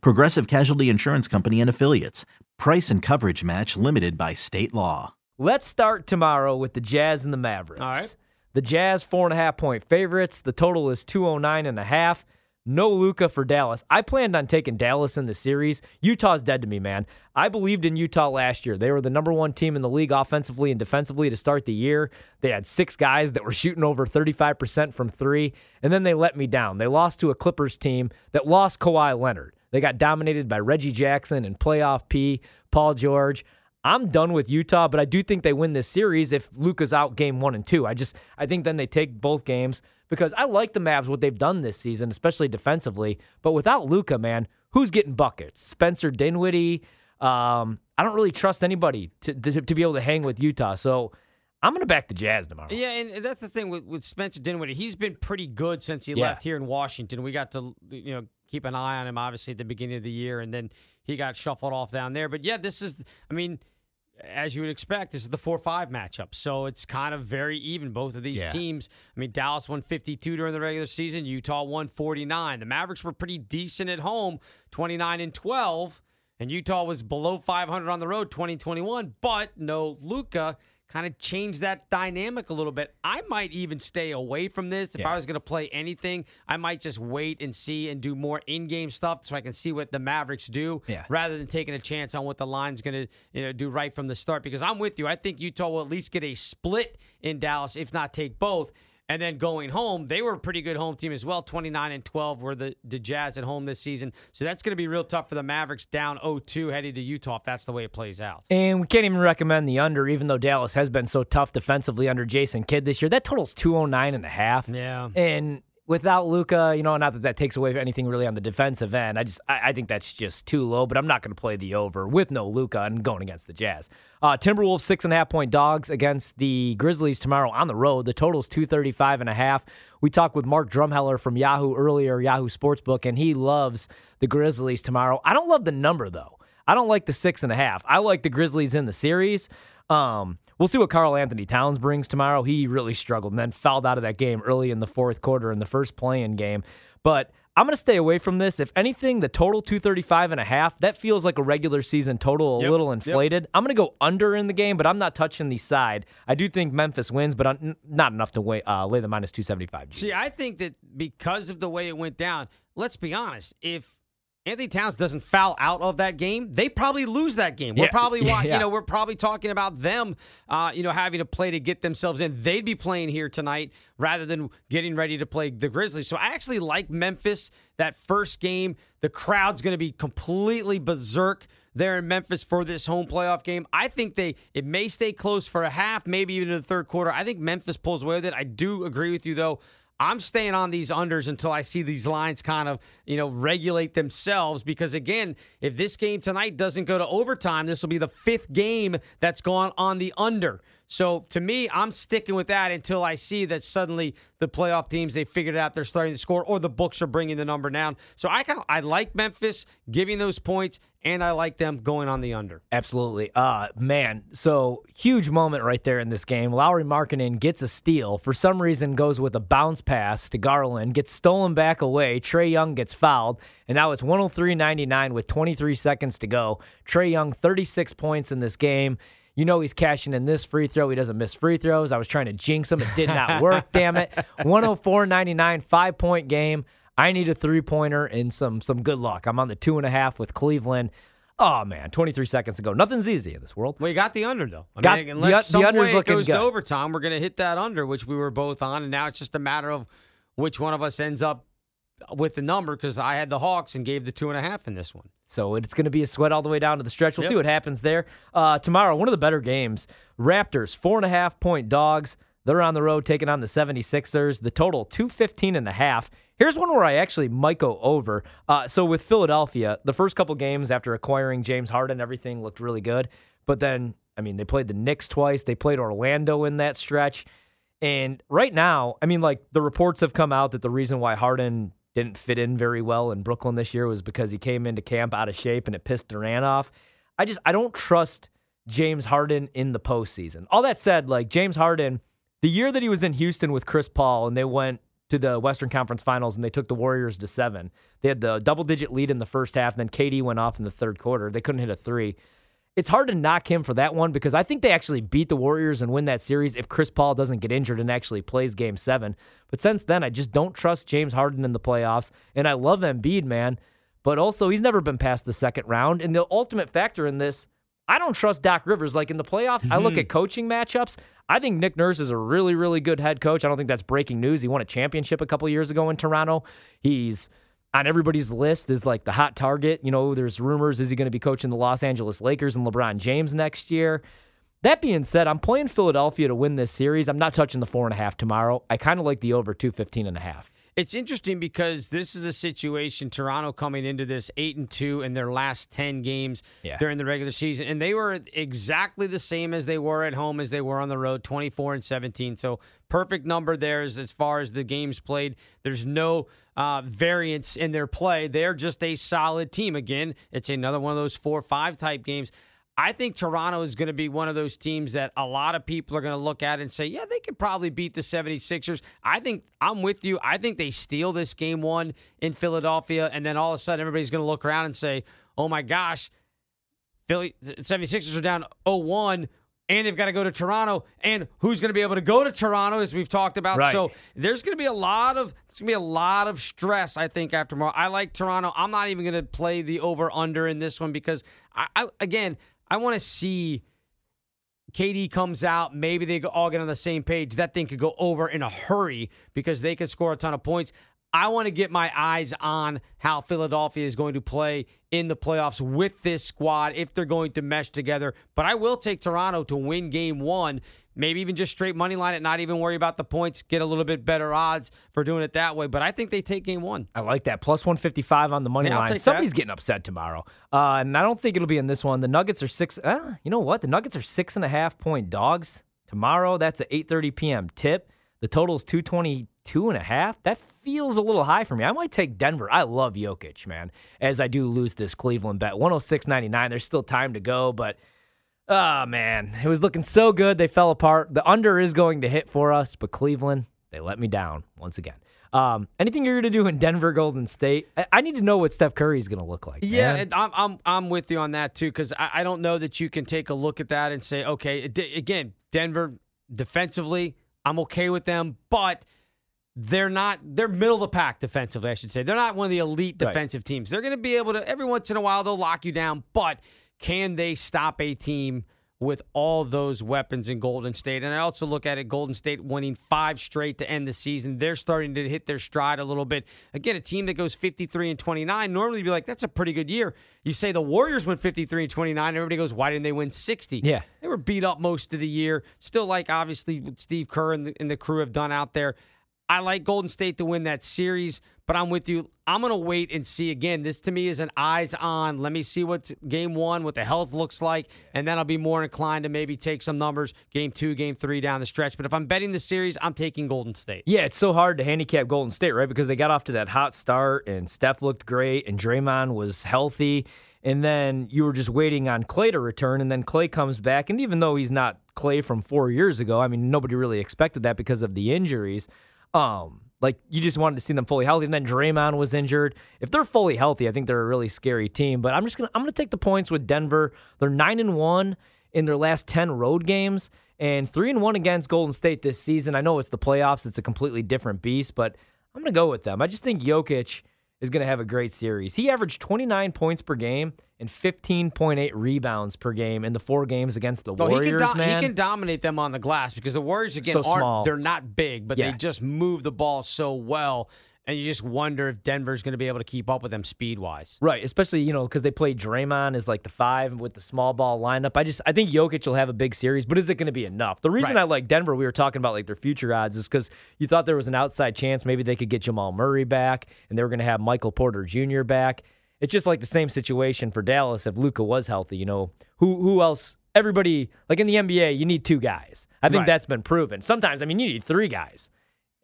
Progressive Casualty Insurance Company and Affiliates. Price and coverage match limited by state law. Let's start tomorrow with the Jazz and the Mavericks. All right. The Jazz, four and a half point favorites. The total is 209 and a half. No Luka for Dallas. I planned on taking Dallas in the series. Utah's dead to me, man. I believed in Utah last year. They were the number one team in the league offensively and defensively to start the year. They had six guys that were shooting over 35% from three, and then they let me down. They lost to a Clippers team that lost Kawhi Leonard. They got dominated by Reggie Jackson and playoff P, Paul George. I'm done with Utah, but I do think they win this series if Luka's out game one and two. I just I think then they take both games because I like the Mavs what they've done this season, especially defensively. But without Luka, man, who's getting buckets? Spencer Dinwiddie. Um, I don't really trust anybody to, to to be able to hang with Utah. So I'm going to back the Jazz tomorrow. Yeah, and that's the thing with, with Spencer Dinwiddie. He's been pretty good since he Yeah. left here in Washington. We got to you know keep an eye on him obviously at the beginning of the year, and then he got shuffled off down there. But yeah, this is I mean. As you would expect, this is the four-five matchup, so it's kind of very even. Both of these Yeah. teams. I mean, Dallas won 52 during the regular season. Utah won 49. The Mavericks were pretty decent at home, 29 and 12, and Utah was below 500 on the road, 2021. But no Luka kind of change that dynamic a little bit. I might even stay away from this. If Yeah. I was going to play anything, I might just wait and see and do more in-game stuff so I can see what the Mavericks do Yeah. rather than taking a chance on what the line's going to you know, do right from the start. Because I'm with you. I think Utah will at least get a split in Dallas, if not take both. And then going home, they were a pretty good home team as well. 29 and 12 were the, the Jazz at home this season. So that's going to be real tough for the Mavericks down 0-2 heading to Utah if that's the way it plays out. And we can't even recommend the under, even though Dallas has been so tough defensively under Jason Kidd this year. That total's 209 and a half. Yeah. And without Luka, you know, not that that takes away anything really on the defensive end. I just, I, I think that's just too low. But I'm not going to play the over with no Luka and going against the Jazz. Uh, Timberwolves six and a half point dogs against the Grizzlies tomorrow on the road. The total's 235 and a half. We talked with Mark Drumheller from Yahoo earlier, Yahoo Sportsbook, and he loves the Grizzlies tomorrow. I don't love the number though. I don't like the six and a half. I like the Grizzlies in the series. Um, we'll see what Karl-Anthony Towns brings tomorrow. He really struggled and then fouled out of that game early in the fourth quarter in the first play-in game. But I'm going to stay away from this. If anything, the total 235 and a half, that feels like a regular season total, a Yep, little yep. inflated. I'm going to go under in the game, but I'm not touching the side. I do think Memphis wins, but I'm not enough to weigh, uh, lay the minus 275. See, I think that because of the way it went down, let's be honest, if Anthony Towns doesn't foul out of that game, they probably lose that game. We're Yeah. probably Yeah. you know, we're probably talking about them uh, you know, having to play to get themselves in. They'd be playing here tonight rather than getting ready to play the Grizzlies. So I actually like Memphis that first game. The crowd's going to be completely berserk there in Memphis for this home playoff game. I think they it may stay close for a half, maybe even in the third quarter. I think Memphis pulls away with it. I do agree with you though. I'm staying on these unders until I see these lines kind of, you know, regulate themselves because again, if this game tonight doesn't go to overtime, this will be the fifth game that's gone on the under. So to me, I'm sticking with that until I see that suddenly the playoff teams they figured out they're starting to score or the books are bringing the number down. So I kind of I like Memphis giving those points and I like them going on the under. Absolutely. Uh man, so huge moment right there in this game. Lauri Markkanen gets a steal. For some reason goes with a bounce pass to Garland, gets stolen back away. Trae Young gets fouled, and now it's 103.99 with 23 seconds to go. Trae Young 36 points in this game. You know he's cashing in this free throw. He doesn't miss free throws. I was trying to jinx him. It did not work, damn it. 104.99, five point game. I need a three pointer and some some good luck. I'm on the two and a half with Cleveland. Oh man, 23 seconds to go. Nothing's easy in this world. Well, you got the under though. I Got- mean, the unless un- the some under's way it goes good. to overtime, we're going to hit that under, which we were both on, and now it's just a matter of which one of us ends up with the number because I had the Hawks and gave the two and a half in this one. So it's going to be a sweat all the way down to the stretch. We'll Yep. see what happens there. Uh, tomorrow, one of the better games. Raptors, four and a half point dogs. They're on the road taking on the 76ers. The total, 215 and a half. Here's one where I actually might go over. Uh, so with Philadelphia, the first couple games after acquiring James Harden, everything looked really good. But then, I mean, they played the Knicks twice. They played Orlando in that stretch. And right now, I mean, like the reports have come out that the reason why Harden didn't fit in very well in Brooklyn this year was because he came into camp out of shape and it pissed Durant off. I just I don't trust James Harden in the postseason. All that said, like James Harden, the year that he was in Houston with Chris Paul and they went to the Western Conference Finals and they took the Warriors to seven. They had the double digit lead in the first half, then KD went off in the third quarter. They couldn't hit a three. It's hard to knock him for that one because I think they actually beat the Warriors and win that series if Chris Paul doesn't get injured and actually plays game seven. But since then, I just don't trust James Harden in the playoffs. And I love Embiid, man. But also, he's never been past the second round. And the ultimate factor in this, I don't trust Doc Rivers. Like in the playoffs, mm-hmm. I look at coaching matchups. I think Nick Nurse is a really, really good head coach. I don't think that's breaking news. He won a championship a couple years ago in Toronto. He's on everybody's list is like the hot target. You know, there's rumors is he going to be coaching the Los Angeles Lakers and LeBron James next year? That being said, I'm playing Philadelphia to win this series. I'm not touching the four and a half tomorrow. I kind of like the over 215 and a half. It's interesting because this is a situation Toronto coming into this 8 and 2 in their last 10 games yeah. during the regular season and they were exactly the same as they were at home as they were on the road 24 and 17. So perfect number there as, as far as the games played. There's no uh, variance in their play. They're just a solid team again. It's another one of those 4-5 type games. I think Toronto is going to be one of those teams that a lot of people are going to look at and say, yeah, they could probably beat the 76ers. I think I'm with you. I think they steal this game one in Philadelphia, and then all of a sudden everybody's going to look around and say, oh my gosh, Philly 76ers are down 0-1 and they've got to go to Toronto. And who's going to be able to go to Toronto, as we've talked about. Right. So there's going to be a lot of there's going to be a lot of stress, I think, after tomorrow. I like Toronto. I'm not even going to play the over under in this one because I, I again I want to see KD comes out. Maybe they all get on the same page. That thing could go over in a hurry because they could score a ton of points. I want to get my eyes on how Philadelphia is going to play in the playoffs with this squad if they're going to mesh together. But I will take Toronto to win game one maybe even just straight money line it, not even worry about the points, get a little bit better odds for doing it that way. But I think they take game one. I like that. Plus 155 on the money yeah, line. Somebody's that. getting upset tomorrow. Uh, and I don't think it'll be in this one. The Nuggets are six. Uh, you know what? The Nuggets are six and a half point dogs tomorrow. That's at 8.30 p.m. tip. The total is 222 and a half. That feels a little high for me. I might take Denver. I love Jokic, man, as I do lose this Cleveland bet. 106.99. There's still time to go, but – Oh man, it was looking so good. They fell apart. The under is going to hit for us, but Cleveland they let me down once again. Um, anything you're going to do in Denver, Golden State? I, I, need to know what Steph Curry is going to look like. Yeah, I'm, I'm I'm with you on that too because I, I, don't know that you can take a look at that and say, okay, d- again, Denver defensively, I'm okay with them, but they're not they're middle of the pack defensively. I should say they're not one of the elite defensive right. teams. They're going to be able to every once in a while they'll lock you down, but can they stop a team with all those weapons in Golden State? And I also look at it Golden State winning five straight to end the season. They're starting to hit their stride a little bit. Again, a team that goes 53 and 29, normally be like, that's a pretty good year. You say the Warriors went 53 and 29, everybody goes, why didn't they win 60? Yeah. They were beat up most of the year. Still, like, obviously, what Steve Kerr and the, and the crew have done out there. I like Golden State to win that series, but I'm with you. I'm going to wait and see again. This to me is an eyes on. Let me see what game one, what the health looks like, and then I'll be more inclined to maybe take some numbers game two, game three down the stretch. But if I'm betting the series, I'm taking Golden State. Yeah, it's so hard to handicap Golden State, right? Because they got off to that hot start, and Steph looked great, and Draymond was healthy. And then you were just waiting on Clay to return, and then Clay comes back. And even though he's not Clay from four years ago, I mean, nobody really expected that because of the injuries. Um, like you just wanted to see them fully healthy, and then Draymond was injured. If they're fully healthy, I think they're a really scary team. But I'm just gonna I'm gonna take the points with Denver. They're nine and one in their last ten road games, and three and one against Golden State this season. I know it's the playoffs; it's a completely different beast, but I'm gonna go with them. I just think Jokic is going to have a great series. He averaged 29 points per game and 15.8 rebounds per game in the four games against the Warriors. He can, do- man. he can dominate them on the glass because the Warriors again so aren't small. they're not big, but yeah. they just move the ball so well. And you just wonder if Denver's going to be able to keep up with them speed wise. Right, especially you know because they play Draymond as like the five with the small ball lineup. I just I think Jokic will have a big series, but is it going to be enough? The reason Right. I like Denver, we were talking about like their future odds, is because you thought there was an outside chance maybe they could get Jamal Murray back, and they were going to have Michael Porter Jr. back. It's just like the same situation for Dallas if Luka was healthy. You know who who else? Everybody like in the NBA, you need two guys. I think Right. that's been proven. Sometimes I mean you need three guys.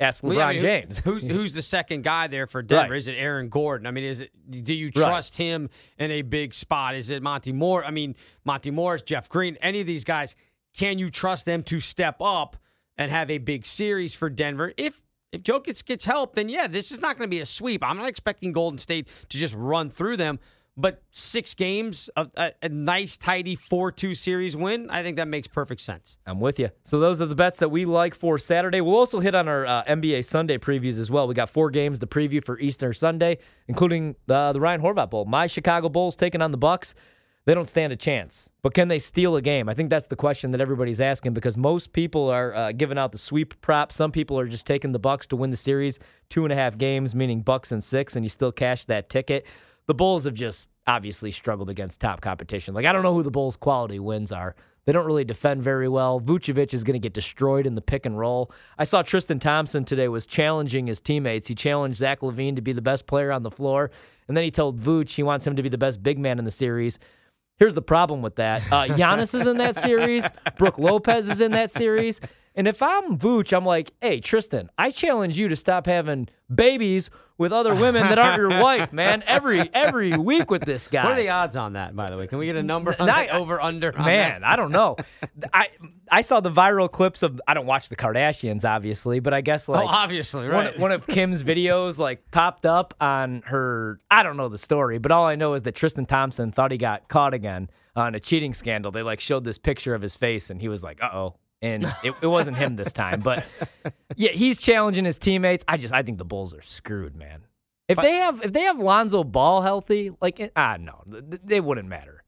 Ask LeBron Well, I mean, James. Who's who's the second guy there for Denver? Right. Is it Aaron Gordon? I mean, is it do you Right. trust him in a big spot? Is it Monty Moore? I mean, Monte Morris, Jeff Green, any of these guys, can you trust them to step up and have a big series for Denver? If if Jokic gets help, then yeah, this is not going to be a sweep. I'm not expecting Golden State to just run through them. But six games of a, a nice, tidy 4 2 series win, I think that makes perfect sense. I'm with you. So those are the bets that we like for Saturday. We'll also hit on our uh, NBA Sunday previews as well. We got four games the preview for Easter Sunday, including the the Ryan Horvat Bowl. My Chicago Bulls taking on the Bucks. They don't stand a chance, but can they steal a game? I think that's the question that everybody's asking because most people are uh, giving out the sweep prop. Some people are just taking the Bucks to win the series, two and a half games, meaning Bucks and six, and you still cash that ticket. The Bulls have just obviously struggled against top competition. Like I don't know who the Bulls' quality wins are. They don't really defend very well. Vucevic is going to get destroyed in the pick and roll. I saw Tristan Thompson today was challenging his teammates. He challenged Zach LaVine to be the best player on the floor, and then he told Vooch he wants him to be the best big man in the series. Here's the problem with that. Uh, Giannis is in that series. Brook Lopez is in that series. And if I'm Vooch, I'm like, hey, Tristan, I challenge you to stop having babies with other women that aren't your wife, man. Every every week with this guy. What are the odds on that, by the way? Can we get a number on Not- that over under? on Man? I don't know. I I saw the viral clips of. I don't watch the Kardashians, obviously, but I guess like oh, obviously, one, right. one of Kim's videos like popped up on her. I don't know the story, but all I know is that Tristan Thompson thought he got caught again on a cheating scandal. They like showed this picture of his face, and he was like, "Uh oh." And it, it wasn't him this time, but yeah, he's challenging his teammates. I just I think the Bulls are screwed, man. If they have if they have Lonzo Ball healthy, like ah no, th- they wouldn't matter.